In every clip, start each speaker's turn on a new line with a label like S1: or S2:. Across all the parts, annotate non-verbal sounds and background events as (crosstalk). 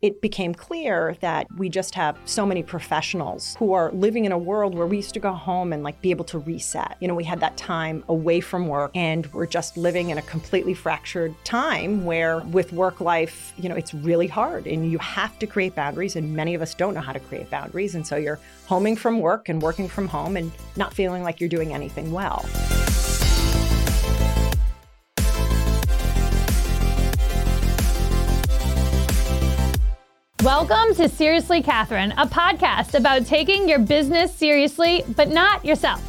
S1: it became clear that we just have so many professionals who are living in a world where we used to go home and like be able to reset. You know, we had that time away from work and we're just living in a completely fractured time where with work life, you know, it's really hard and you have to create boundaries and many of us don't know how to create boundaries and so you're homing from work and working from home and not feeling like you're doing anything well.
S2: Welcome to Seriously Catherine, a podcast about taking your business seriously, but not yourself.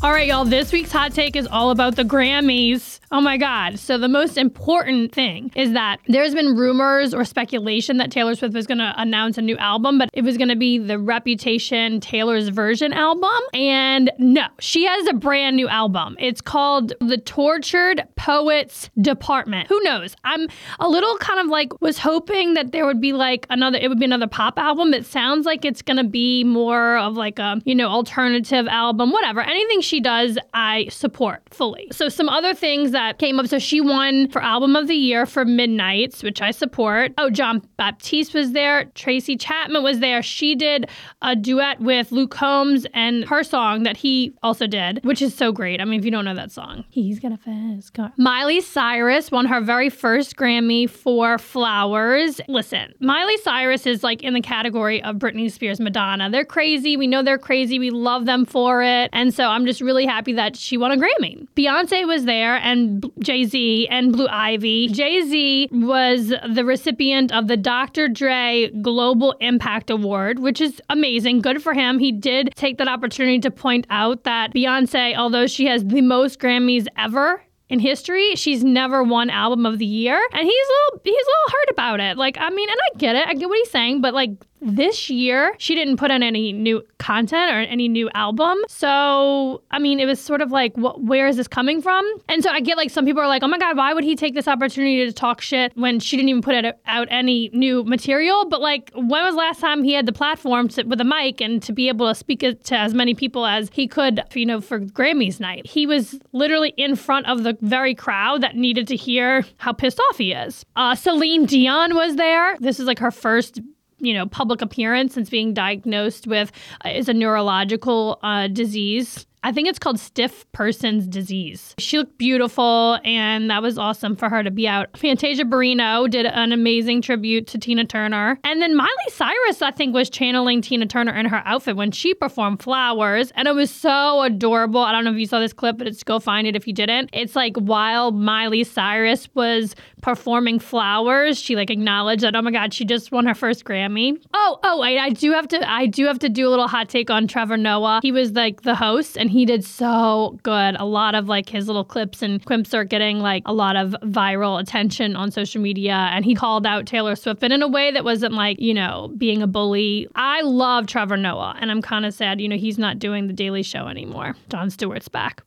S2: All right, y'all, this week's hot take is all about the Grammys. Oh my God. So, the most important thing is that there's been rumors or speculation that Taylor Swift was going to announce a new album, but it was going to be the Reputation Taylor's Version album. And no, she has a brand new album. It's called The Tortured Poets Department. Who knows? I'm a little kind of like was hoping that there would be like another, it would be another pop album. It sounds like it's going to be more of like a, you know, alternative album, whatever. Anything she does, I support fully. So, some other things that came up. So she won for Album of the Year for Midnights, which I support. Oh, Jon Batiste was there. Tracy Chapman was there. She did a duet with Luke Combs and her song that he also did, which is so great. I mean, if you don't know that song, he's gonna fast car. Miley Cyrus won her very first Grammy for Flowers. Listen, Miley Cyrus is like in the category of Britney Spears, Madonna. They're crazy. We know they're crazy. We love them for it. And so I'm just really happy that she won a Grammy. Beyonce was there and Jay Z and Blue Ivy. Jay Z was the recipient of the Dr. Dre Global Impact Award, which is amazing. Good for him. He did take that opportunity to point out that Beyonce, although she has the most Grammys ever, in history, she's never won album of the year. And he's a little he's a little hurt about it. Like, I mean, and I get it. I get what he's saying, but like this year, she didn't put on any new content or any new album. So, I mean, it was sort of like, what, where is this coming from? And so I get like some people are like, oh my God, why would he take this opportunity to talk shit when she didn't even put out any new material? But like, when was last time he had the platform to, with a mic and to be able to speak to as many people as he could, you know, for Grammys night? He was literally in front of the very crowd that needed to hear how pissed off he is. Uh, Celine Dion was there. This is like her first you know public appearance since being diagnosed with uh, is a neurological uh, disease I think it's called stiff person's disease. She looked beautiful, and that was awesome for her to be out. Fantasia Barrino did an amazing tribute to Tina Turner. And then Miley Cyrus, I think, was channeling Tina Turner in her outfit when she performed Flowers, and it was so adorable. I don't know if you saw this clip, but it's go find it if you didn't. It's like while Miley Cyrus was performing Flowers, she like acknowledged that, oh my God, she just won her first Grammy. Oh, oh, wait, I do have to, I do have to do a little hot take on Trevor Noah. He was like the host, and and he did so good. A lot of like his little clips and quimps are getting like a lot of viral attention on social media. And he called out Taylor Swift, but in a way that wasn't like, you know, being a bully. I love Trevor Noah, and I'm kind of sad, you know, he's not doing the Daily Show anymore. Jon Stewart's back.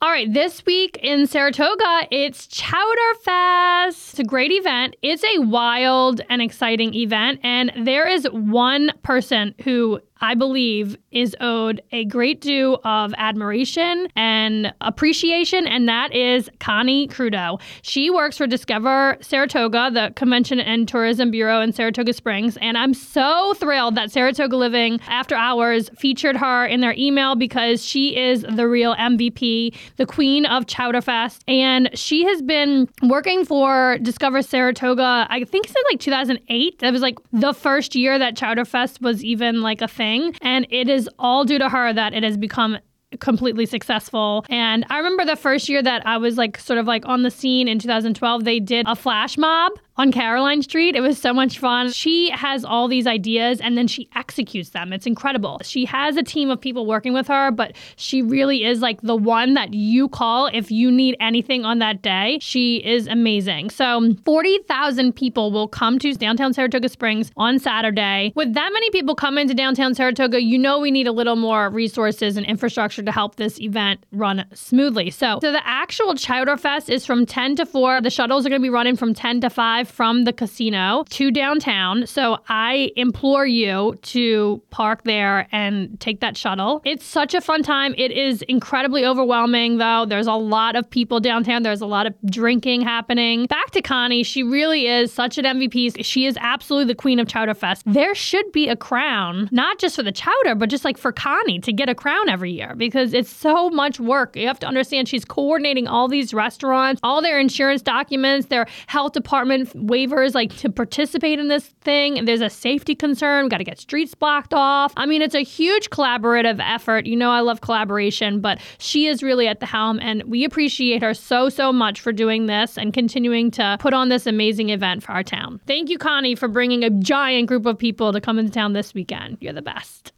S2: All right, this week in Saratoga, it's Chowder Fest. It's a great event. It's a wild and exciting event, and there is one person who I believe, is owed a great due of admiration and appreciation, and that is Connie Crudo. She works for Discover Saratoga, the Convention and Tourism Bureau in Saratoga Springs, and I'm so thrilled that Saratoga Living After Hours featured her in their email because she is the real MVP, the queen of Chowderfest, and she has been working for Discover Saratoga, I think since like 2008. That was like the first year that Chowderfest was even like a thing thing. And it is all due to her that it has become completely successful. And I remember the first year that I was like sort of like on the scene in 2012, they did a flash mob on Caroline Street. It was so much fun. She has all these ideas and then she executes them. It's incredible. She has a team of people working with her, but she really is like the one that you call if you need anything on that day. She is amazing. So 40,000 people will come to downtown Saratoga Springs on Saturday. With that many people coming to downtown Saratoga, you know we need a little more resources and infrastructure to help this event run smoothly. So, so the actual Chowder Fest is from 10 to 4. The shuttles are going to be running from 10 to 5 drive from the casino to downtown. So I implore you to park there and take that shuttle. It's such a fun time. It is incredibly overwhelming, though. There's a lot of people downtown, there's a lot of drinking happening. Back to Connie, she really is such an MVP. She is absolutely the queen of Chowder Fest. There should be a crown, not just for the chowder, but just like for Connie to get a crown every year because it's so much work. You have to understand she's coordinating all these restaurants, all their insurance documents, their health department waivers, like to participate in this thing. There's a safety concern, got to get streets blocked off. I mean, it's a huge collaborative effort. You know, I love collaboration, but she is really at the helm, and we appreciate her so, so much for doing this and continuing to put on this amazing event for our town. Thank you, Connie, for bringing a giant group of people to come into town this weekend. You're the best.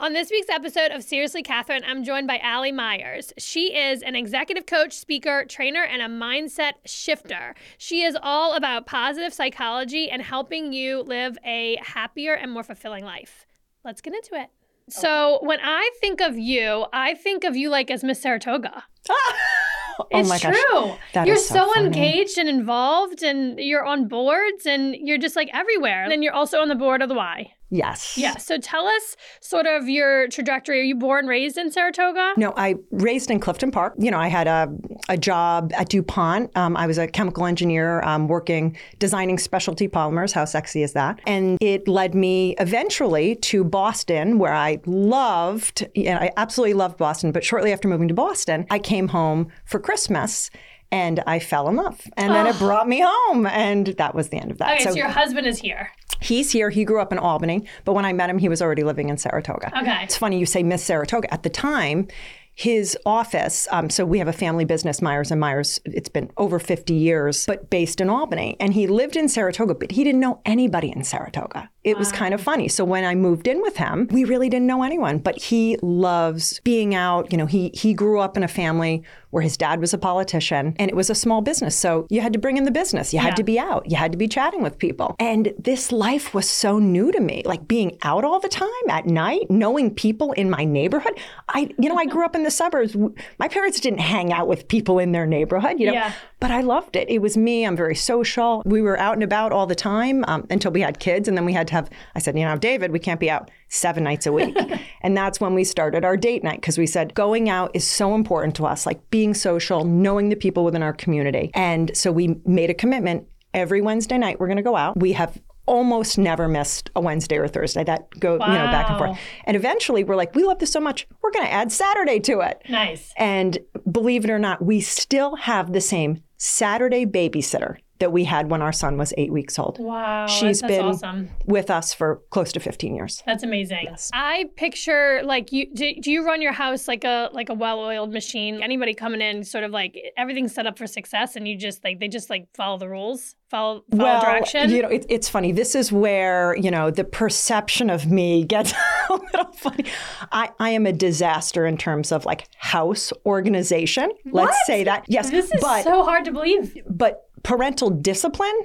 S2: On this week's episode of Seriously Catherine, I'm joined by Ally Meyers. She is an executive coach, speaker, trainer, and a mindset shifter. She is all about positive psychology and helping you live a happier and more fulfilling life. Let's get into it. So, when I think of you, I think of you like as Miss Saratoga. (laughs)
S1: oh
S2: it's
S1: my
S2: true. you're
S1: so
S2: so, engaged and involved, and you're on boards, and you're just like everywhere. And then you're also on the board of the Y.
S1: Yes.
S2: Yeah. So tell us sort of your trajectory. Are you born, raised in Saratoga?
S1: No, I raised in Clifton Park. You know, I had a, a job at DuPont. Um, I was a chemical engineer um, working, designing specialty polymers. How sexy is that? And it led me eventually to Boston, where I loved, and I absolutely loved Boston. But shortly after moving to Boston, I came home for Christmas. And I fell in love. And then it brought me home. And that was the end of that.
S2: Okay, so, your husband is here.
S1: He's here. He grew up in Albany, but when I met him, he was already living in Saratoga.
S2: Okay.
S1: It's funny you say Miss Saratoga. At the time, his office, um, so we have a family business, Meyers and Meyers. It's been over 50 years, but based in Albany. And he lived in Saratoga, but he didn't know anybody in Saratoga. It was kind of funny. So when I moved in with him, we really didn't know anyone, but he loves being out. You know, he he grew up in a family where his dad was a politician and it was a small business. So you had to bring in the business. You had
S2: Yeah.
S1: to be out. You had to be chatting with people. And this life was so new to me, like being out all the time at night, knowing people in my neighborhood. I, you know, I grew up in the suburbs. My parents didn't hang out with people in their neighborhood, you know,
S2: Yeah.
S1: but I loved it. It was me. I'm very social. We were out and about all the time um, until we had kids. And then we had to have, I said, you know, David, we can't be out seven nights a week. (laughs) and that's when we started our date night because we said going out is so important to us, like being social, knowing the people within our community. And so we made a commitment every Wednesday night, we're going to go out. We have almost never missed a Wednesday or Thursday that go, you know, back and forth. And eventually we're like, we love this so much, we're going to add Saturday to it.
S2: Nice.
S1: And believe it or not, we still have the same Saturday babysitter that we had when our son was eight weeks old.
S2: Wow.
S1: She's been
S2: awesome.
S1: with us for close to 15 years.
S2: That's amazing. I picture like you do, do you run your house like a like a well-oiled machine? Anybody coming in sort of like everything's set up for success and you just like they just like follow the rules, follow follow
S1: well,
S2: direction.
S1: you know, it, it's funny. This is where you know the perception of me (laughs) gets a little funny. I, I am a disaster in terms of like house organization. Let's say that. Yes,
S2: this is
S1: but
S2: so hard to believe.
S1: but parental discipline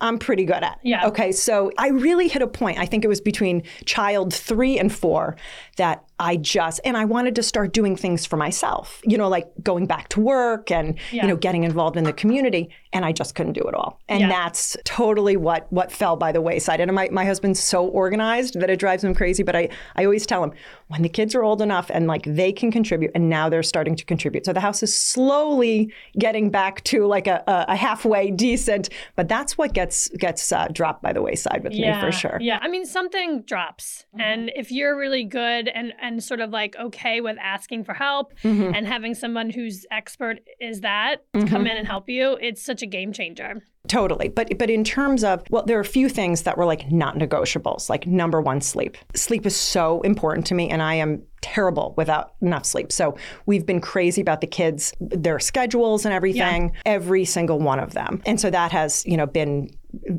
S1: I'm pretty good at.
S2: Yeah.
S1: Okay. So I really hit a point. I think it was between child three and four that I just, and I wanted to start doing things for myself, you know, like going back to work and,
S2: Yeah.
S1: you know, getting involved in the community. And I just couldn't do it all. And
S2: Yeah.
S1: that's totally what, what fell by the wayside. And my, my husband's so organized that it drives him crazy. But I, I always tell him when the kids are old enough and like they can contribute and now they're starting to contribute. So the house is slowly getting back to like a, a, halfway decent, but that's what gets gets uh, dropped by the wayside with me for sure.
S2: Yeah. I mean, something drops.
S1: Mm-hmm.
S2: And if you're really good and, and sort of like okay with asking for help
S1: Mm-hmm.
S2: and having someone who's expert is that to come in and help you, it's such a game changer.
S1: Totally. But but in terms of well, there are a few things that were like not negotiables. Like number one, sleep. Sleep is so important to me and I am terrible without enough sleep. So we've been crazy about the kids, their schedules and everything, every single one of them. And so that has, you know, been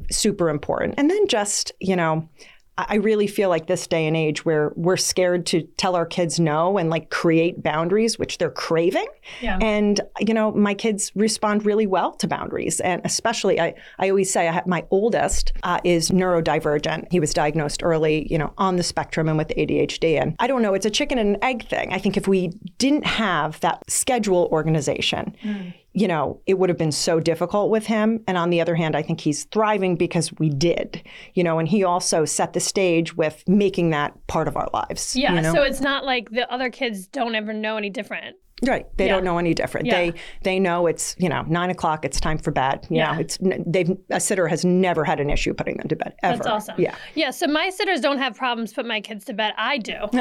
S1: super important. And then just, you know, I really feel like this day and age where we're scared to tell our kids no and like create boundaries, which they're craving.
S2: Yeah.
S1: And, you know, my kids respond really well to boundaries. And especially, I, I always say I have, my oldest uh, is neurodivergent. He was diagnosed early, you know, on the spectrum and with ADHD. And I don't know, it's a chicken and egg thing. I think if we didn't have that schedule organization, you know, it would have been so difficult with him. And on the other hand, I think he's thriving because we did, you know, and he also set the stage with making that part of our lives.
S2: Yeah.
S1: you know?
S2: So it's not like the other kids don't ever know any different.
S1: Right. They
S2: Yeah.
S1: don't know any different.
S2: Yeah.
S1: They they know it's, you know, nine o'clock, it's time for bed. You
S2: Yeah.
S1: know, it's they've a sitter has never had an issue putting them to bed. Ever.
S2: That's awesome.
S1: Yeah.
S2: Yeah. So my sitters don't have problems put my kids to bed. I do. (laughs)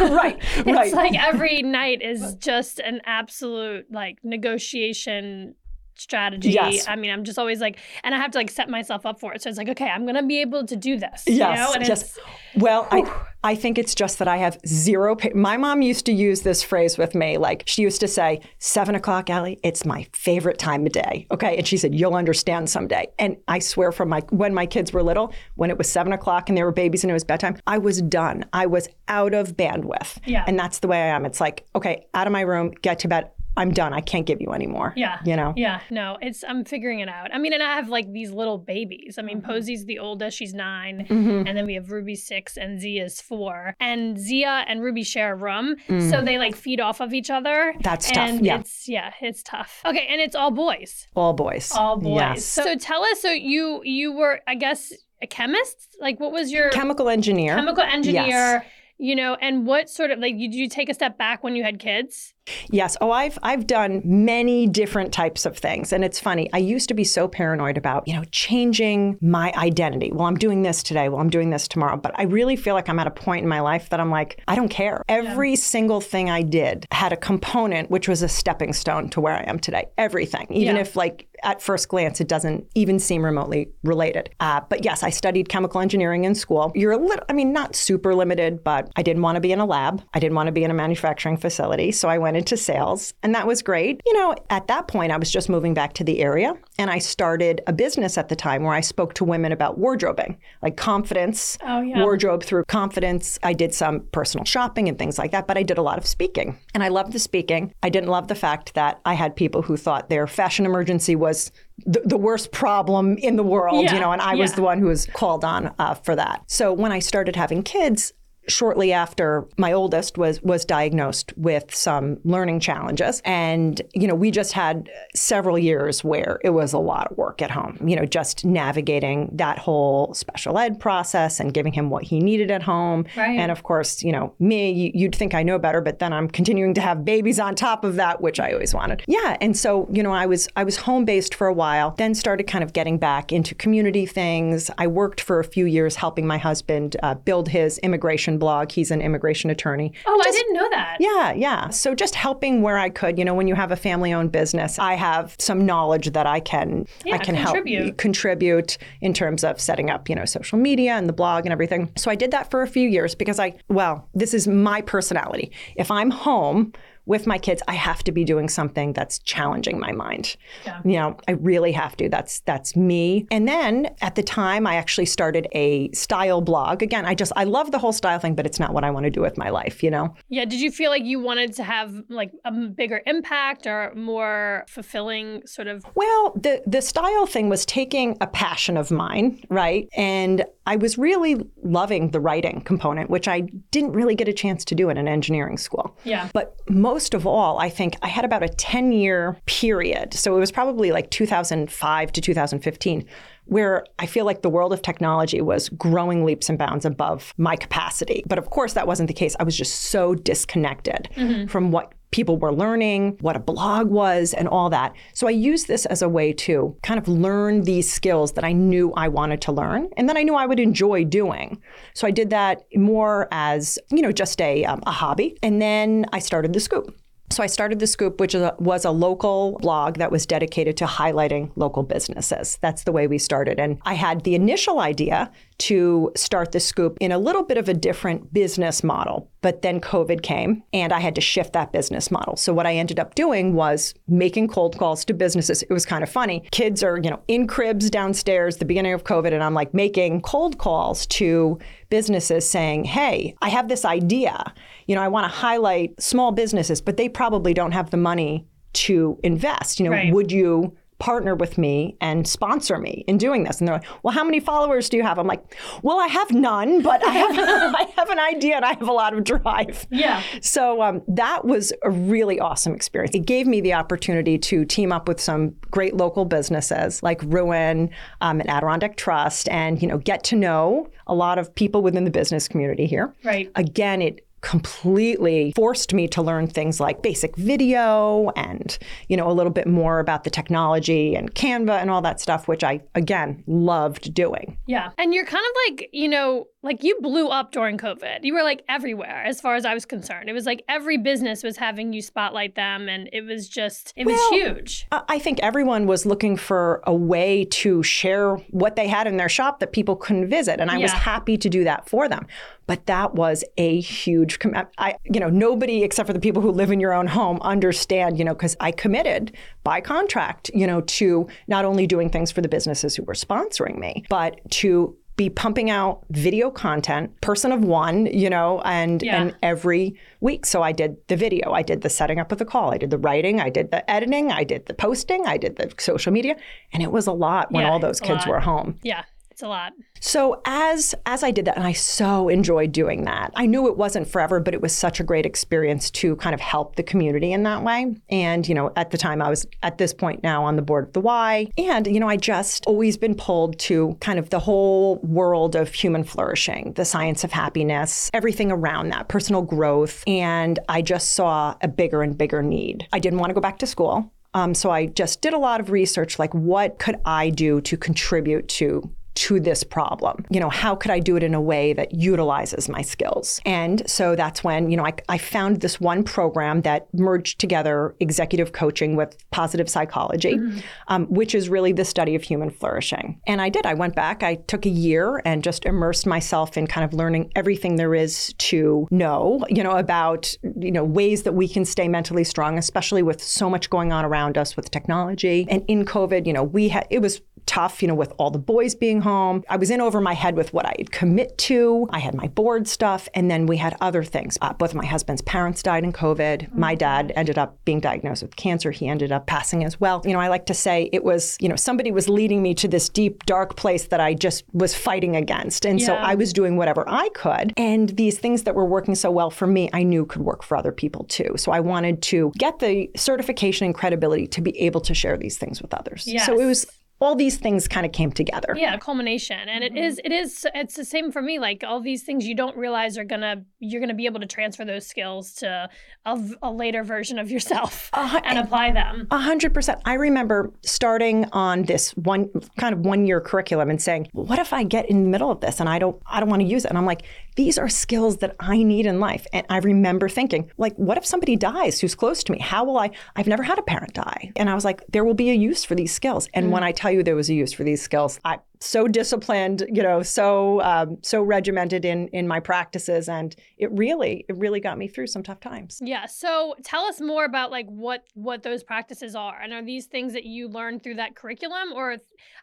S1: right. (laughs)
S2: It's
S1: right.
S2: like every night is just an absolute like negotiation strategy.
S1: Yes.
S2: I mean, I'm just always like, and I have to like set myself up for it. So it's like, okay, I'm gonna be able to do this.
S1: Yes,
S2: You know? And
S1: just
S2: it's
S1: well, I I think it's just that I have zero. Pa- My mom used to use this phrase with me. Like she used to say, seven o'clock, Ally, it's my favorite time of day." Okay, and she said, "You'll understand someday." And I swear, from my when my kids were little, when it was seven o'clock and they were babies and it was bedtime, I was done. I was out of bandwidth.
S2: Yeah.
S1: and that's the way I am. It's like, okay, out of my room, get to bed. I'm done. I can't give you anymore.
S2: Yeah.
S1: you know.
S2: Yeah. No, it's I'm figuring it out. I mean, and I have like these little babies. I mean,
S1: Mm-hmm.
S2: Posey's the oldest, she's 9 and then we have Ruby six and Zia's four. And Zia and Ruby share a room, so they like feed off of each other.
S1: Mm. That's tough,
S2: And
S1: yeah.
S2: it's yeah, it's tough. Okay, and it's all boys.
S1: All boys.
S2: All boys.
S1: Yes.
S2: So, tell us. So you you were, I guess, a chemist. Like, what was your
S1: Chemical engineer.
S2: chemical engineer?
S1: Yes.
S2: You know, and what sort of like did you take a step back when you had kids?
S1: Yes. Oh, I've I've done many different types of things, and it's funny. I used to be so paranoid about you know changing my identity. Well, I'm doing this today. Well, I'm doing this tomorrow. But I really feel like I'm at a point in my life that I'm like, I don't care. Every single thing I did had a component which was a stepping stone to where I am today. Everything, even
S2: Yeah.
S1: if like at first glance it doesn't even seem remotely related. Uh, but yes, I studied chemical engineering in school. You're a little, I mean, not super limited, but I didn't want to be in a lab. I didn't want to be in a manufacturing facility. So I went into sales, and that was great. You know, at that point, I was just moving back to the area, and I started a business at the time where I spoke to women about wardrobing, like confidence,
S2: Oh, yeah.
S1: wardrobe through confidence. I did some personal shopping and things like that, but I did a lot of speaking. And I loved the speaking. I didn't love the fact that I had people who thought their fashion emergency was the, the worst problem in the world,
S2: Yeah,
S1: you know, and I was the one who was called on uh, for that. So when I started having kids, shortly after my oldest was was diagnosed with some learning challenges. And you know we just had several years where it was a lot of work at home you know just navigating that whole special ed process and giving him what he needed at home.
S2: Right.
S1: and of course you know me you, you'd think I know better but then I'm continuing to have babies on top of that which I always wanted. Yeah. And so you know I was I was home based for a while then started kind of getting back into community things. I worked for a few years helping my husband uh, build his immigration blog he's an immigration attorney
S2: Oh, I didn't know that.
S1: yeah, yeah. So just helping where I could. You know, when you have a family-owned business, I have some knowledge that I can
S2: Yeah,
S1: I can
S2: contribute.
S1: help contribute in terms of setting up, you know, social media and the blog and everything. So I did that for a few years because I well, this is my personality. If I'm home with my kids, I have to be doing something that's challenging my mind.
S2: Yeah.
S1: You know, I really have to. That's that's me. And then at the time I actually started a style blog. Again, I just I love the whole style thing, but it's not what I want to do with my life, you know.
S2: Yeah. Did you feel like you wanted to have like a bigger impact or more fulfilling sort of?
S1: Well, the the style thing was taking a passion of mine, right? And I was really loving the writing component, which I didn't really get a chance to do in an engineering school.
S2: Yeah.
S1: But most of all, I think I had about a 10 year period. So it was probably like 2005 to 2015 where I feel like the world of technology was growing leaps and bounds above my capacity. But of course, that wasn't the case. I was just so disconnected from what people were learning, what a blog was, and all that. So I used this as a way to kind of learn these skills that I knew I wanted to learn and that I knew I would enjoy doing. So I did that more as, you know, just a, um, a hobby. And then I started The Scoop. So I started The Scoop, which was a local blog that was dedicated to highlighting local businesses. That's the way we started. And I had the initial idea to start The Scoop in a little bit of a different business model. But then COVID came and I had to shift that business model. So what I ended up doing was making cold calls to businesses. It was kind of funny. Kids are, you know, in cribs downstairs, the beginning of COVID, and I'm like making cold calls to businesses saying, hey, I have this idea. You know, I want to highlight small businesses, but they probably don't have the money to invest. You know,
S2: Right.
S1: would you partner with me and sponsor me in doing this. And they're like, well, how many followers do you have? I'm like, well, I have none, but I have, (laughs) I have an idea and I have a lot of drive.
S2: Yeah.
S1: So um, that was a really awesome experience. It gave me the opportunity to team up with some great local businesses like Ruin um, and Adirondack Trust and, you know, get to know a lot of people within the business community here.
S2: Right.
S1: Again, it completely forced me to learn things like basic video and you know a little bit more about the technology and Canva and all that stuff which i again loved doing.
S2: Yeah. And you're kind of like you know like you blew up during COVID. You were like everywhere as far as I was concerned. It was like every business was having you spotlight them and it was just it was huge.
S1: I think everyone was looking for a way to share what they had in their shop that people couldn't visit and I yeah. was happy to do that for them. But that was a huge com- I you know nobody except for the people who live in your own home understand, you know, cuz I committed by contract, you know, to not only doing things for the businesses who were sponsoring me, but to be pumping out video content, person of one, you know, and yeah. and every week. So I did the video, I did the setting up of the call, I did the writing, I did the editing, I did the posting, I did the social media, and it was a lot when yeah, all those kids were home.
S2: Yeah. It's a lot.
S1: So as as I did that, and I so enjoyed doing that. I knew it wasn't forever, but it was such a great experience to kind of help the community in that way. And you know, at the time, I was at this point now on the board of the Y, and you know, I just always been pulled to kind of the whole world of human flourishing, the science of happiness, everything around that, personal growth, and I just saw a bigger and bigger need. I didn't want to go back to school. Um, so I just did a lot of research, like what could I do to contribute to to this problem. You know, how could I do it in a way that utilizes my skills? And so that's when, you know, I, I found this one program that merged together executive coaching with positive psychology, mm-hmm. um, which is really the study of human flourishing. And I did. I went back, I took a year and just immersed myself in kind of learning everything there is to know, you know, about, you know, ways that we can stay mentally strong, especially with so much going on around us with technology. And in COVID, you know, we had, it was tough, you know, with all the boys being home. I was in over my head with what I'd commit to. I had my board stuff, and then we had other things. Uh, both of my husband's parents died in COVID. Mm-hmm. My dad ended up being diagnosed with cancer. He ended up passing as well. You know, I like to say it was, you know, somebody was leading me to this deep, dark place that I just was fighting against. And yeah. so I was doing whatever I could. And these things that were working so well for me, I knew could work for other people too. So I wanted to get the certification and credibility to be able to share these things with others. Yes. So it was all these things kind of came together.
S2: Yeah, culmination. And mm-hmm. it is it is it's the same for me like all these things you don't realize are going to you're going to be able to transfer those skills to a, a later version of yourself uh, and apply them.
S1: A hundred percent. I remember starting on this one kind of one year curriculum and saying, what if I get in the middle of this and I don't I don't want to use it? And I'm like, these are skills that I need in life. And I remember thinking, like, what if somebody dies who's close to me? How will I? I've never had a parent die. And I was like, there will be a use for these skills. And mm. when I tell you there was a use for these skills, I so disciplined, you know, so um, so regimented in in my practices, and it really it really got me through some tough times.
S2: Yeah. So tell us more about like what what those practices are, and are these things that you learned through that curriculum, or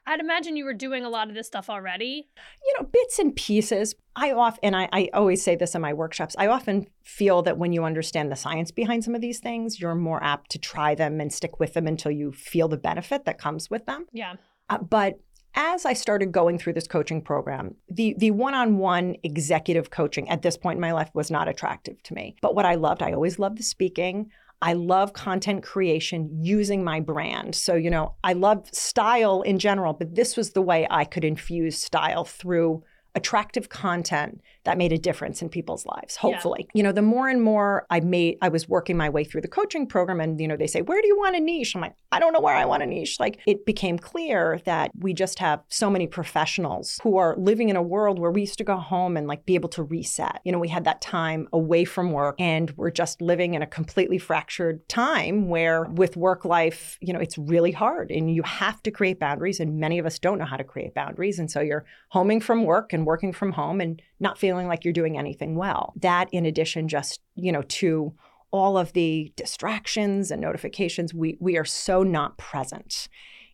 S2: I'd imagine you were doing a lot of this stuff already.
S1: You know, bits and pieces. I often, and I, I always say this in my workshops, I often feel that when you understand the science behind some of these things, you're more apt to try them and stick with them until you feel the benefit that comes with them.
S2: Yeah.
S1: Uh, but as I started going through this coaching program, the the one-on-one executive coaching at this point in my life was not attractive to me. But what I loved, I always loved the speaking. I love content creation using my brand. So, you know, I love style in general, but this was the way I could infuse style through attractive content that made a difference in people's lives hopefully. Yeah. you know the more and more i made i was working my way through the coaching program and you know they say where do you want a niche? I'm like i don't know where i want a niche. Like it became clear that we just have so many professionals who are living in a world where we used to go home and like be able to reset. You know we had that time away from work and we're just living in a completely fractured time where with work life you know it's really hard and you have to create boundaries and many of us don't know how to create boundaries. And so you're homing from work and working from home and not feeling like you're doing anything well. That, in addition, just, you know, to all of the distractions and notifications, we, we are so not present.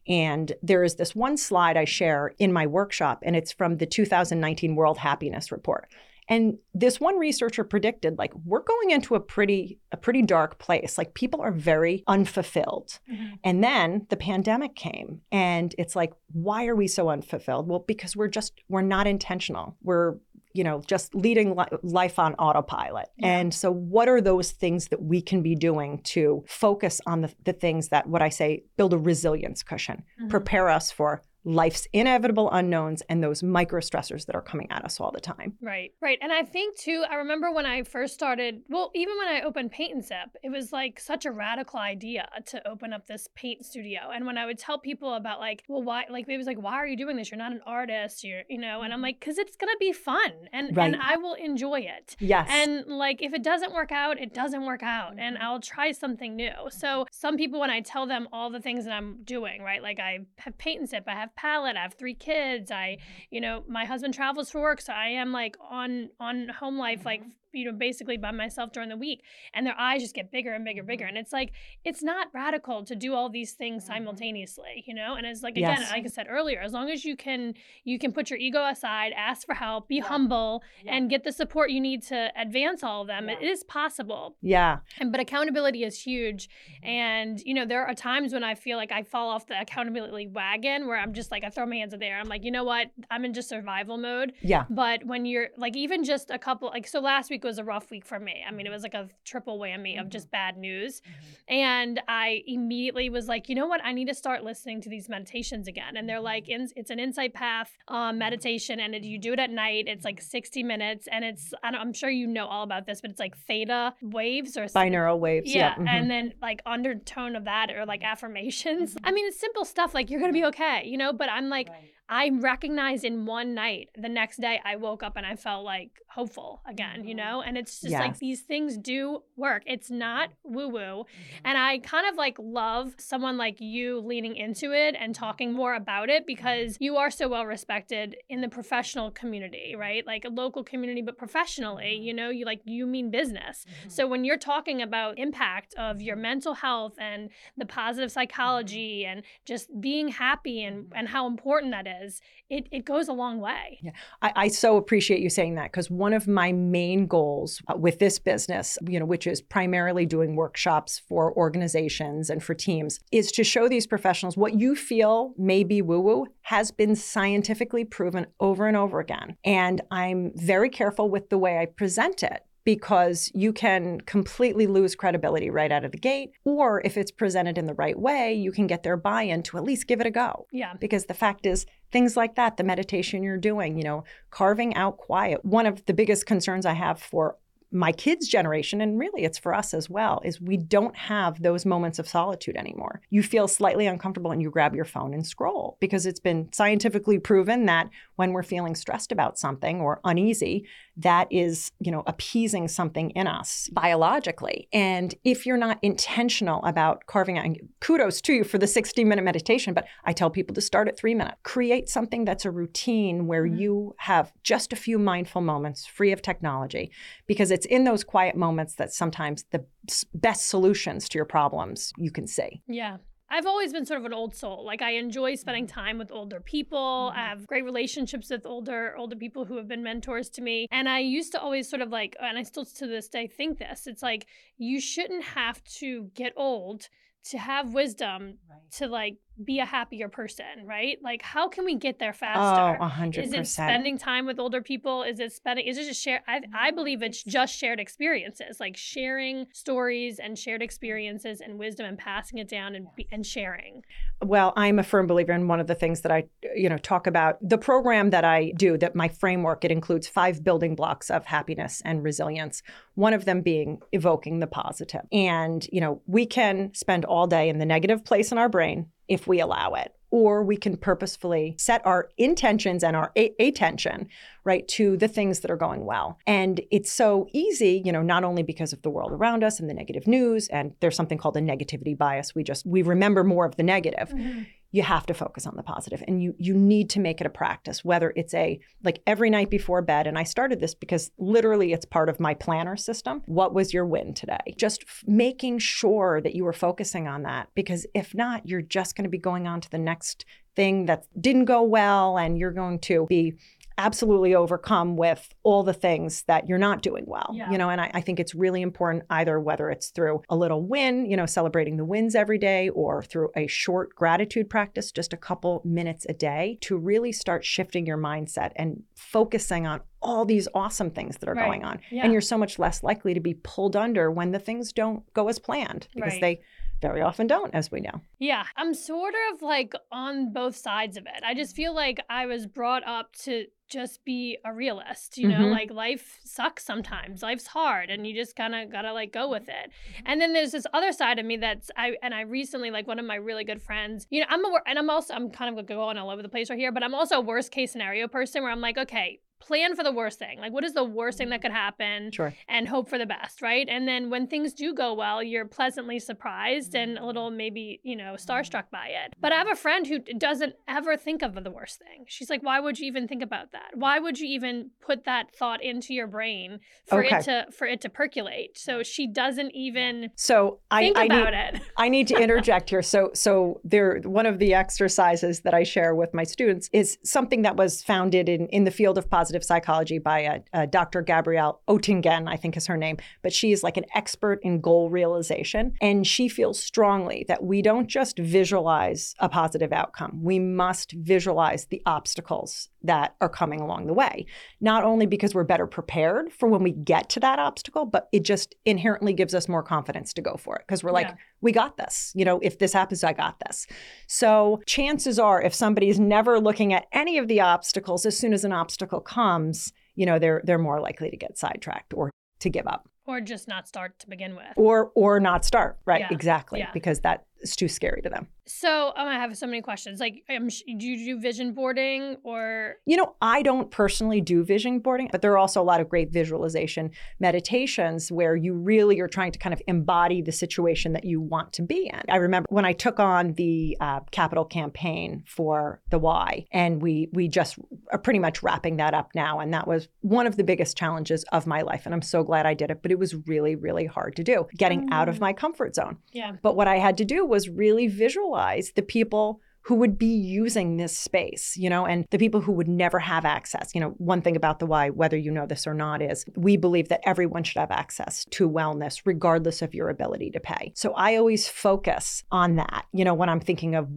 S1: And there is this one slide I share in my workshop, and it's from the 2019 World Happiness Report. And this one researcher predicted like we're going into a pretty a pretty dark place. Like people are very unfulfilled. Mm-hmm. And then the pandemic came and it's like why are we so unfulfilled? Well, because we're just we're not intentional. We're you know, just leading li- life on autopilot. Yeah. And so, what are those things that we can be doing to focus on the, the things that, what I say, build a resilience cushion, mm-hmm. prepare us for life's inevitable unknowns and those micro stressors that are coming at us all the time.
S2: Right, right. And I think too, I remember when I first started, well, even when I opened Paint and Sip, it was like such a radical idea to open up this paint studio. And when I would tell people about like, well, why, like, it was like, why are you doing this? You're not an artist, you're, you know, and I'm mm-hmm. like, because it's going to be fun and, right. and I will enjoy it.
S1: Yes.
S2: And like, if it doesn't work out, it doesn't work out and mm-hmm. I'll try something new. So some people, when I tell them all the things that I'm doing, right, like I have Paint and Sip, I have palette. I have three kids. I, you know, my husband travels for work, so I am like on on home life like mm-hmm. You know, basically by myself during the week. And their eyes just get bigger and bigger, and bigger. And it's like, it's not radical to do all these things mm-hmm. simultaneously, you know? And it's like, again, yes. like I said earlier, as long as you can, you can put your ego aside, ask for help, be yeah. humble, yeah. and get the support you need to advance all of them, yeah. it is possible.
S1: Yeah.
S2: And, but accountability is huge. Mm-hmm. And, you know, there are times when I feel like I fall off the accountability wagon where I'm just like, I throw my hands in the air. I'm like, you know what? I'm in just survival mode.
S1: Yeah.
S2: But when you're like, even just a couple, like, so last week was a rough week for me. I mean, it was like a triple whammy mm-hmm. of just bad news. Mm-hmm. And I immediately was like, you know what? I need to start listening to these meditations again. And they're like, in, it's an insight path um, meditation, and it, you do it at night. It's like 60 minutes, and it's I'm sure you know all about this, but it's like theta waves or
S1: binaural waves.
S2: Yeah,
S1: yeah.
S2: Mm-hmm. and then like undertone of that or like affirmations. I mean, it's simple stuff like you're gonna be okay, you know. But I'm like. Right I recognized in one night, the next day I woke up and I felt like hopeful again, you mm-hmm. know? And it's just yes. like these things do work. It's not woo woo. Mm-hmm. And I kind of like love someone like you leaning into it and talking more about it because you are so well respected in the professional community, right? Like a local community, but professionally, you know, you like, you mean business. Mm-hmm. So when you're talking about impact of your mental health and the positive psychology and just being happy and, and how important that is is, it, it goes a long way.
S1: Yeah, I, I so appreciate you saying that because one of my main goals uh, with this business, you know, which is primarily doing workshops for organizations and for teams, is to show these professionals what you feel may be woo woo has been scientifically proven over and over again. And I'm very careful with the way I present it because you can completely lose credibility right out of the gate. Or if it's presented in the right way, you can get their buy in to at least give it a go.
S2: Yeah.
S1: Because the fact is, things like that, the meditation you're doing, you know, carving out quiet. One of the biggest concerns I have for my kids' generation, and really it's for us as well, is we don't have those moments of solitude anymore. You feel slightly uncomfortable and you grab your phone and scroll because it's been scientifically proven that when we're feeling stressed about something or uneasy, that is, you know, appeasing something in us biologically. And if you're not intentional about carving out, kudos to you for the 60 minute meditation, but I tell people to start at three minutes. Create something that's a routine where mm-hmm. you have just a few mindful moments free of technology because it's in those quiet moments that sometimes the best solutions to your problems you can see.
S2: Yeah. I've always been sort of an old soul. Like I enjoy spending time with older people. Mm-hmm. I have great relationships with older older people who have been mentors to me. And I used to always sort of like and I still to this day think this. It's like you shouldn't have to get old to have wisdom right. to like be a happier person, right? Like, how can we get there oh, faster?
S1: Oh, 100%.
S2: Is it spending time with older people? Is it spending, is it just share? I, I believe it's just shared experiences, like sharing stories and shared experiences and wisdom and passing it down and, and sharing.
S1: Well, I'm a firm believer in one of the things that I, you know, talk about the program that I do, that my framework, it includes five building blocks of happiness and resilience. One of them being evoking the positive. And, you know, we can spend all day in the negative place in our brain if we allow it. Or we can purposefully set our intentions and our a- attention, right, to the things that are going well. And it's so easy, you know, not only because of the world around us and the negative news, and there's something called a negativity bias. We just, we remember more of the negative. Mm-hmm you have to focus on the positive and you you need to make it a practice whether it's a like every night before bed and I started this because literally it's part of my planner system. What was your win today? Just f- making sure that you were focusing on that because if not you're just going to be going on to the next thing that didn't go well and you're going to be absolutely overcome with all the things that you're not doing well
S2: Yeah.
S1: you know and I, I think it's really important either whether it's through a little win you know celebrating the wins every day or through a short gratitude practice just a couple minutes a day to really start shifting your mindset and focusing on all these awesome things that are
S2: Right.
S1: going on
S2: Yeah.
S1: and you're so much less likely to be pulled under when the things don't go as planned because
S2: Right.
S1: they very often don't as we know
S2: Yeah, I'm sort of like on both sides of it. I just feel like I was brought up to just be a realist, you know,
S1: Mhm.
S2: like life sucks sometimes. Life's hard and you just kind of got to like go with it. And then there's this other side of me that's I and I recently like one of my really good friends, you know, I'm a and I'm also I'm kind of going all over the place right here, but I'm also a worst case scenario person where I'm like, okay, plan for the worst thing. Like what is the worst thing that could happen?
S1: sure
S2: and hope for the best, right? And then when things do go well, you're pleasantly surprised and
S1: Mm-hmm.
S2: a little maybe, you know, starstruck by it. But I have a friend who doesn't ever think of the worst thing. She's like, why would you even think about that? Why would you even put that thought into your brain for
S1: Okay.
S2: it to for it to percolate? So she doesn't even
S1: so I,
S2: think
S1: I need
S2: about it. (laughs)
S1: I need to interject here. So, so there, one of the exercises that I share with my students is something that was founded in, in the field of positive psychology by a, a Dr. Gabrielle Oettingen, I think is her name. But she is like an expert in goal realization, and she feels strongly that we don't just visualize a positive outcome. We must visualize the obstacles that are coming along the way. Not only because we're better prepared for when we get to that obstacle, but it just inherently gives us more confidence to go for it because we're like,
S2: Yeah.
S1: we got this. You know, if this happens, I got this. So chances are, if somebody's never looking at any of the obstacles, as soon as an obstacle comes, you know, they're they're more likely to get sidetracked or to give up
S2: Or just not start to begin with.
S1: or or not start. Right?
S2: Yeah.
S1: Exactly.
S2: Yeah.
S1: Because that is too scary to them.
S2: So um, I have so many questions. Like, um, do you do vision boarding or
S1: You know, I don't personally do vision boarding, but there are also a lot of great visualization meditations where you really are trying to kind of embody the situation that you want to be in. I remember when I took on the uh, capital campaign for the Y, and we we just are pretty much wrapping that up now, and that was one of the biggest challenges of my life, and I'm so glad I did it. But it was really, really hard to do, getting out of
S2: Mm.
S1: my comfort zone.
S2: yeah?
S1: But what I had to do was really visualize the people who would be using this space, you know, and the people who would never have access. You know, one thing about the Y, whether you know this or not, is we believe that everyone should have access to wellness, regardless of your ability to pay. So I always focus on that, you know, when I'm thinking of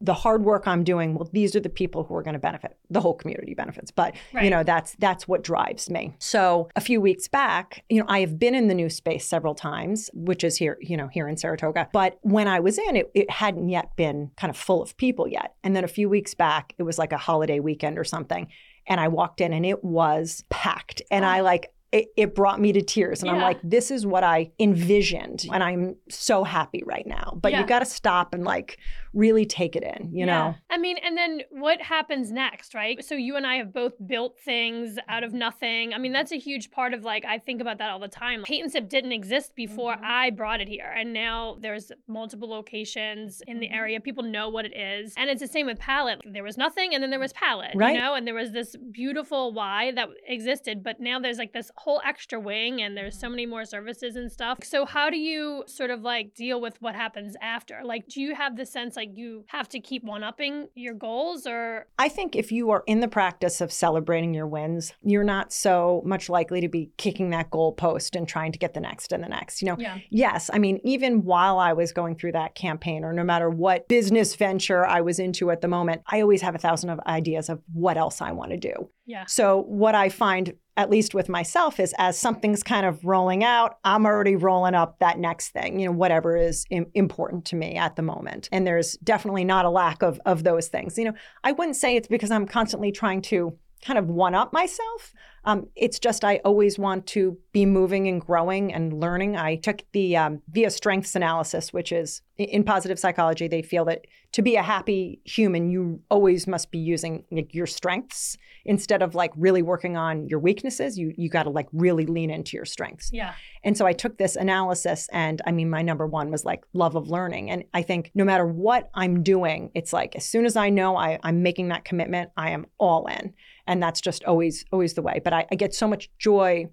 S1: the hard work I'm doing, well, these are the people who are going to benefit. The whole community benefits, but
S2: Right.
S1: you know, that's that's what drives me. So a few weeks back, you know, I have been in the new space several times, which is here, you know, here in Saratoga. But when I was in it, it hadn't yet been kind of full of people yet. And then a few weeks back, it was like a holiday weekend or something. And I walked in and it was packed. And I oh. like it, it brought me to tears. And I'm like, this is what I envisioned. And I'm so happy right now. But
S2: Yeah.
S1: you got to stop and like really take it in, you know?
S2: I mean, and then what happens next, right? So you and I have both built things out of nothing. I mean, that's a huge part of like I think about that all the time. Paint and Sip didn't exist before
S1: Mm-hmm.
S2: I brought it here, and now there's multiple locations in
S1: Mm-hmm.
S2: the area. People know what it is, and it's the same with Palette. There was nothing, and then there was Palette,
S1: Right.
S2: you know, and there was this beautiful Y that existed, but now there's like this whole extra wing, and there's
S1: Mm-hmm.
S2: so many more services and stuff. So how do you sort of like deal with what happens after? Like, do you have the sense like you have to keep one upping your goals, or
S1: I think if you are in the practice of celebrating your wins, you're not so much likely to be kicking that goalpost and trying to get the next and the next. You know,
S2: yeah,
S1: yes, I mean, even while I was going through that campaign, or no matter what business venture I was into at the moment, I always have a thousand of ideas of what else I want to do.
S2: yeah,
S1: So what I find at least with myself is as something's kind of rolling out i'm already rolling up that next thing you know whatever is Im- important to me at the moment. And there's definitely not a lack of of those things. You know i wouldn't say it's because i'm constantly trying to kind of one up myself um, it's just i always want to be moving and growing and learning. I took the um, VIA strengths analysis which is in- positive psychology they feel that to be a happy human you always must be using like your strengths instead of like really working on your weaknesses. You you got to like really lean into your strengths.
S2: Yeah,
S1: and so i took this analysis and i mean my number one was like love of learning. And i think no matter what i'm doing it's like as soon as i know I, i'm making that commitment i am all in and that's just always always the way but I, I get so much joy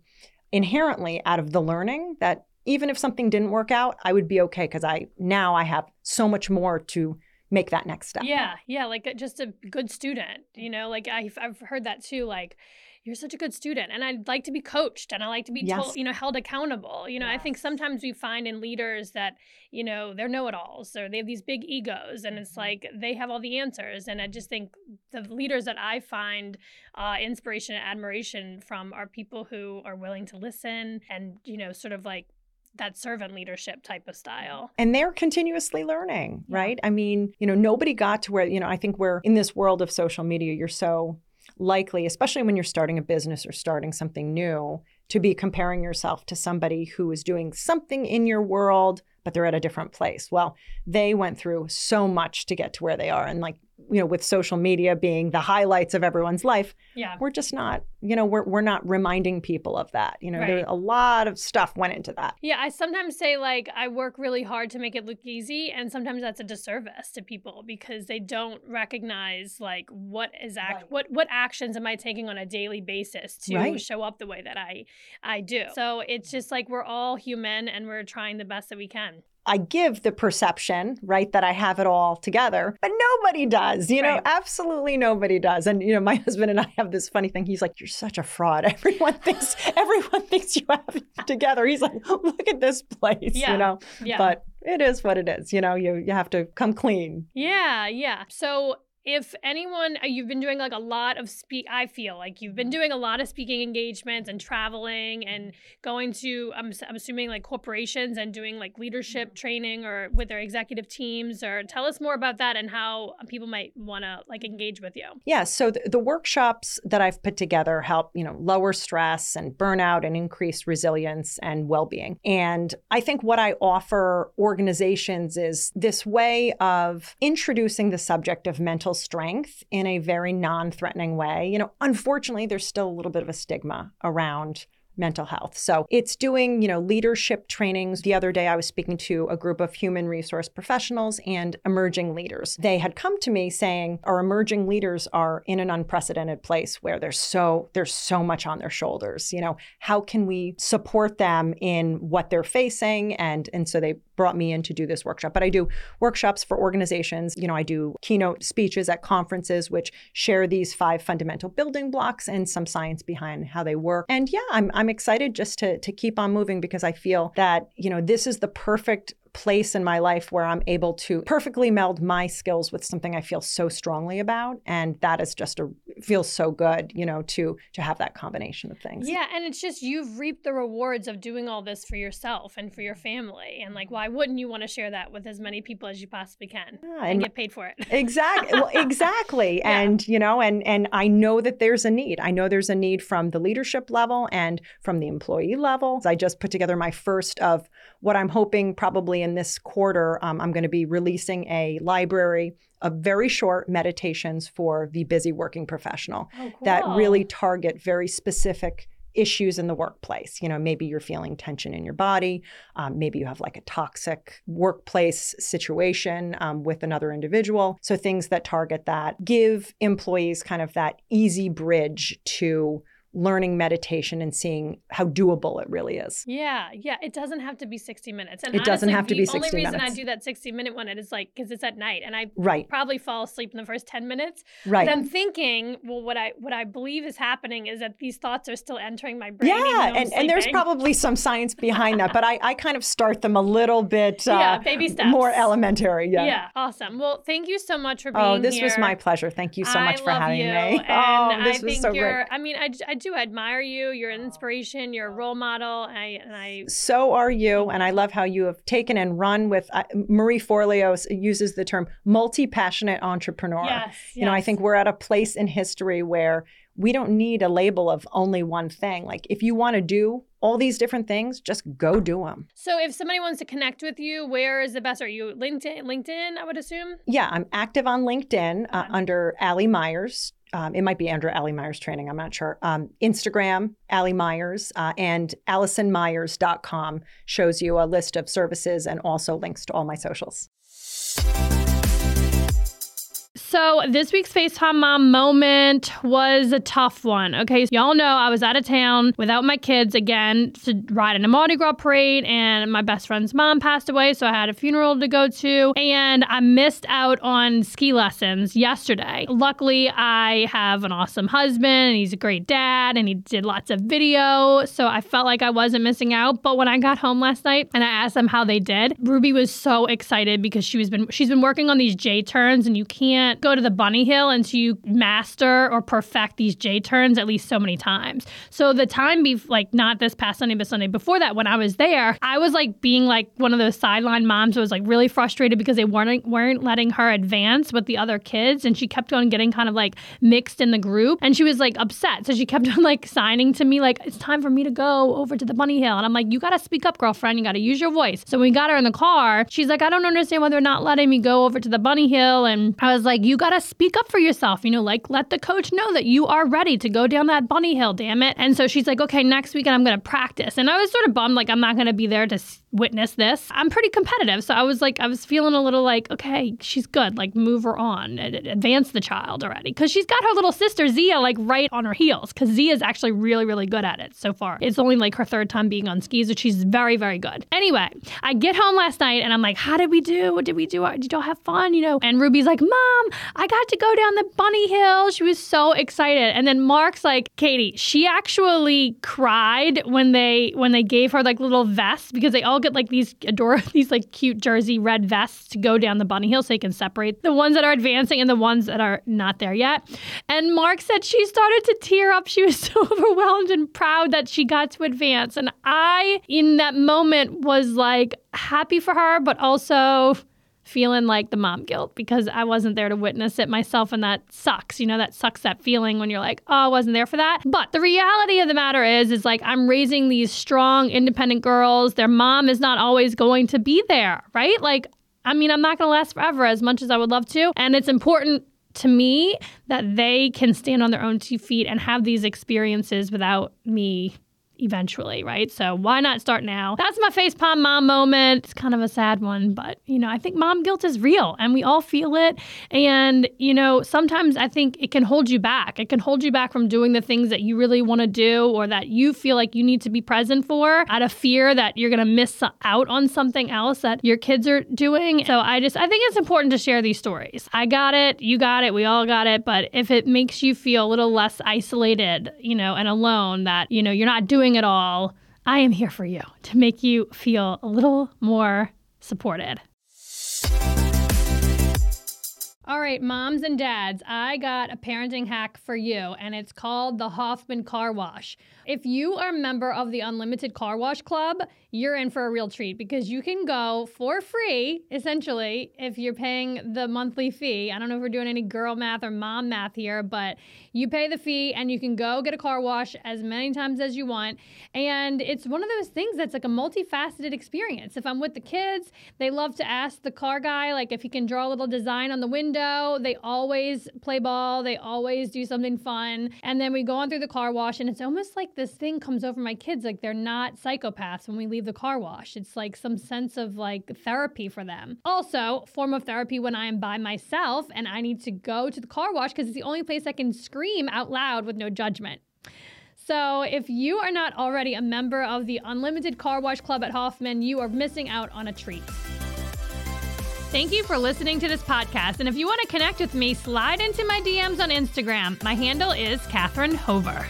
S1: inherently out of the learning that even if something didn't work out i would be okay because i now i have so much more to make that next step.
S2: Yeah, yeah, like uh, just a good student, you know, like I've, I've heard that too. Like, you're such a good student and I'd like to be coached and I like to be
S1: Yes.
S2: told, you know, held accountable. You know, I think sometimes we find in leaders that, you know, they're know-it-alls or they have these big egos and
S1: Mm-hmm.
S2: it's like they have all the answers. And I just think the leaders that I find uh, inspiration and admiration from are people who are willing to listen and, you know, sort of like that servant leadership type of style.
S1: and they're continuously learning,
S2: Yeah.
S1: right? I mean, you know, nobody got to where, you know, I think we're in this world of social media, you're so likely, especially when you're starting a business or starting something new, to be comparing yourself to somebody who is doing something in your world, but they're at a different place. Well, they went through so much to get to where they are. And like, you know, with social media being the highlights of everyone's life,
S2: Yeah.
S1: we're just not, you know, we're, we're not reminding people of that. You know,
S2: Right.
S1: there a lot of stuff went into that.
S2: Yeah, I sometimes say like I work really hard to make it look easy, and sometimes that's a disservice to people because they don't recognize like what is act
S1: Right.
S2: what what actions am I taking on a daily basis to
S1: Right.
S2: show up the way that I I do. So it's just like we're all human and we're trying the best that we can.
S1: I give the perception, right, that I have it all together, but nobody does, you know,
S2: Right.
S1: absolutely nobody does. And, you know, my (laughs) husband and I have this funny thing. He's like, You're such a fraud. (laughs) Everyone thinks, everyone thinks you have it together. He's like, Look at this place,
S2: Yeah.
S1: you know,
S2: Yeah.
S1: but it is what it is. You know, you, you have to come clean.
S2: Yeah, yeah. So if anyone uh, you've been doing like a lot of speak I feel like you've been mm-hmm. doing a lot of speaking engagements and traveling mm-hmm. and going to I'm, I'm assuming like corporations and doing like leadership mm-hmm. training or with their executive teams or tell us more about that and how uh, people might want to like engage with you.
S1: Yeah. So the, the workshops that I've put together help, you know, lower stress and burnout and increase resilience and well-being. And I think what I offer organizations is this way of introducing the subject of mental strength in a very non-threatening way. You know, unfortunately, there's still a little bit of a stigma around mental health. So it's doing, you know, leadership trainings. The other day I was speaking to a group of human resource professionals and emerging leaders. They had come to me saying our emerging leaders are in an unprecedented place where there's so there's so much on their shoulders. You know, how can we support them in what they're facing and and so they brought me in to do this workshop. But I do workshops for organizations. You know, I do keynote speeches at conferences which share these five fundamental building blocks and some science behind how they work. And yeah, I'm I'm excited just to to keep on moving because I feel that, you know, this is the perfect place in my life where I'm able to perfectly meld my skills with something I feel so strongly about and that is just a feels so good, you know, to to have that combination of things.
S2: Yeah, and it's just you've reaped the rewards of doing all this for yourself and for your family and like why wouldn't you want to share that with as many people as you possibly can
S1: Yeah,
S2: and
S1: and
S2: get paid for it. (laughs)
S1: exactly well, (laughs) exactly
S2: Yeah.
S1: and you know and and i know that there's a need i know there's a need from the leadership level and from the employee level i just put together my first of what i'm hoping probably in this quarter um, i'm going to be releasing a library of very short meditations for the busy working professional
S2: Oh,
S1: that really target very specific issues in the workplace. You know, maybe you're feeling tension in your body. Um, maybe you have like a toxic workplace situation um, with another individual. So things that target that give employees kind of that easy bridge to learning meditation and seeing how doable it really is.
S2: Yeah, yeah. It doesn't have to be 60 minutes. And
S1: It doesn't have to
S2: the
S1: be 60
S2: only reason
S1: minutes.
S2: I do that 60 minute one is like because it's at night and I
S1: Right,
S2: probably fall asleep in the first 10 minutes.
S1: right.
S2: But I'm thinking, well, what I what I believe is happening is that these thoughts are still entering my brain.
S1: yeah, and, and there's probably some science behind that, but I, I kind of start them a little bit (laughs) uh,
S2: yeah, baby steps.
S1: more elementary. Yeah.
S2: Yeah. awesome. Well, thank you so much for being here.
S1: Oh, this
S2: here.
S1: was my pleasure. Thank you so
S2: I
S1: much for having
S2: you,
S1: me. (laughs)
S2: And
S1: oh, this
S2: I
S1: was
S2: think
S1: so
S2: you're.
S1: great.
S2: I mean, I, I do admire you. You're an inspiration. You're a role model. I and I.
S1: So are you, and I love how you have taken and run with. Uh, Marie Forleo uses the term multi-passionate entrepreneur.
S2: Yes.
S1: You know, I think we're at a place in history where we don't need a label of only one thing. Like, if you want to do all these different things, just go do them.
S2: So, if somebody wants to connect with you, where is the best? Are you LinkedIn? LinkedIn, I would assume.
S1: Yeah, I'm active on LinkedIn uh, under Ally Meyers. Um, it might be under Ally Meyers Training. I'm not sure. Um, Instagram, Ally Meyers, uh, and AllisonMeyers.com shows you a list of services and also links to all my socials.
S2: So, this week's Facepalm mom moment was a tough one. Okay, so y'all know I was out of town without my kids again to ride in a Mardi Gras parade, and my best friend's mom passed away, so I had a funeral to go to, and I missed out on ski lessons yesterday. Luckily, I have an awesome husband, and he's a great dad, and he did lots of video, so I felt like I wasn't missing out. But when I got home last night and I asked them how they did, Ruby was so excited because she was been she's been working on these J turns, and you can't can't go to the bunny hill until you master or perfect these J turns at least so many times. So the time be like not this past Sunday, but Sunday before that, when I was there, I was like being like one of those sideline moms who was like really frustrated because they weren't weren't letting her advance with the other kids, and she kept on getting kind of like mixed in the group, and she was like upset. So she kept (laughs) on like signing to me like it's time for me to go over to the bunny hill, and I'm like you got to speak up, girlfriend. You got to use your voice. So when we got her in the car, she's like I don't understand why they're not letting me go over to the bunny hill, and I was like like, you got to speak up for yourself, you know, like let the coach know that you are ready to go down that bunny hill, damn it. And so she's like, okay, next weekend I'm going to practice. And I was sort of bummed, like, I'm not going to be there to witness this. I'm pretty competitive. So I was like, I was feeling a little like, okay, she's good. Like, move her on, advance the child already. Cause she's got her little sister, Zia, like right on her heels. Cause Zia's actually really, really good at it so far. It's only like her third time being on skis, but she's very, very good. Anyway, I get home last night and I'm like, how did we do? What did we do? Did y'all have fun? You know? And Ruby's like, Mom, I got to go down the bunny hill. She was so excited. And then Mark's like, Katie, she actually cried when they when they gave her like little vests because they all get like these adore (laughs) these like cute jersey red vests to go down the bunny hill so you can separate the ones that are advancing and the ones that are not there yet. And Mark said she started to tear up. She was (laughs) so overwhelmed and proud that she got to advance. And I, in that moment, was like happy for her, but also feeling like the mom guilt because I wasn't there to witness it myself. And that sucks. You know, that sucks that feeling when you're like, oh, I wasn't there for that. But the reality of the matter is, is like I'm raising these strong, independent girls. Their mom is not always going to be there, right? Like, I mean, I'm not going to last forever as much as I would love to. And it's important to me that they can stand on their own two feet and have these experiences without me eventually, right? So why not start now? That's my facepalm mom moment. It's kind of a sad one, but you know, I think mom guilt is real and we all feel it. And, you know, sometimes I think it can hold you back. It can hold you back from doing the things that you really want to do or that you feel like you need to be present for out of fear that you're going to miss out on something else that your kids are doing. So I just, I think it's important to share these stories. I got it, you got it, we all got it. But if it makes you feel a little less isolated, you know, and alone, that, you know, you're not doing at all, I am here for you to make you feel a little more supported. All right, moms and dads, I got a parenting hack for you, and it's called the Hoffman Car Wash. If you are a member of the Unlimited Car Wash Club, you're in for a real treat because you can go for free, essentially, if you're paying the monthly fee. I don't know if we're doing any girl math or mom math here, but you pay the fee and you can go get a car wash as many times as you want. And it's one of those things that's like a multifaceted experience. If I'm with the kids, they love to ask the car guy, like, if he can draw a little design on the window. They always play ball, they always do something fun. And then we go on through the car wash, and it's almost like this thing comes over my kids like they're not psychopaths when we leave the car wash. It's like some sense of like therapy for them. Also, form of therapy when I am by myself and I need to go to the car wash because it's the only place I can scream out loud with no judgment. So, if you are not already a member of the Unlimited Car Wash Club at Hoffman, you are missing out on a treat. Thank you for listening to this podcast. And if you want to connect with me, slide into my DMs on Instagram. My handle is Catherine Hover.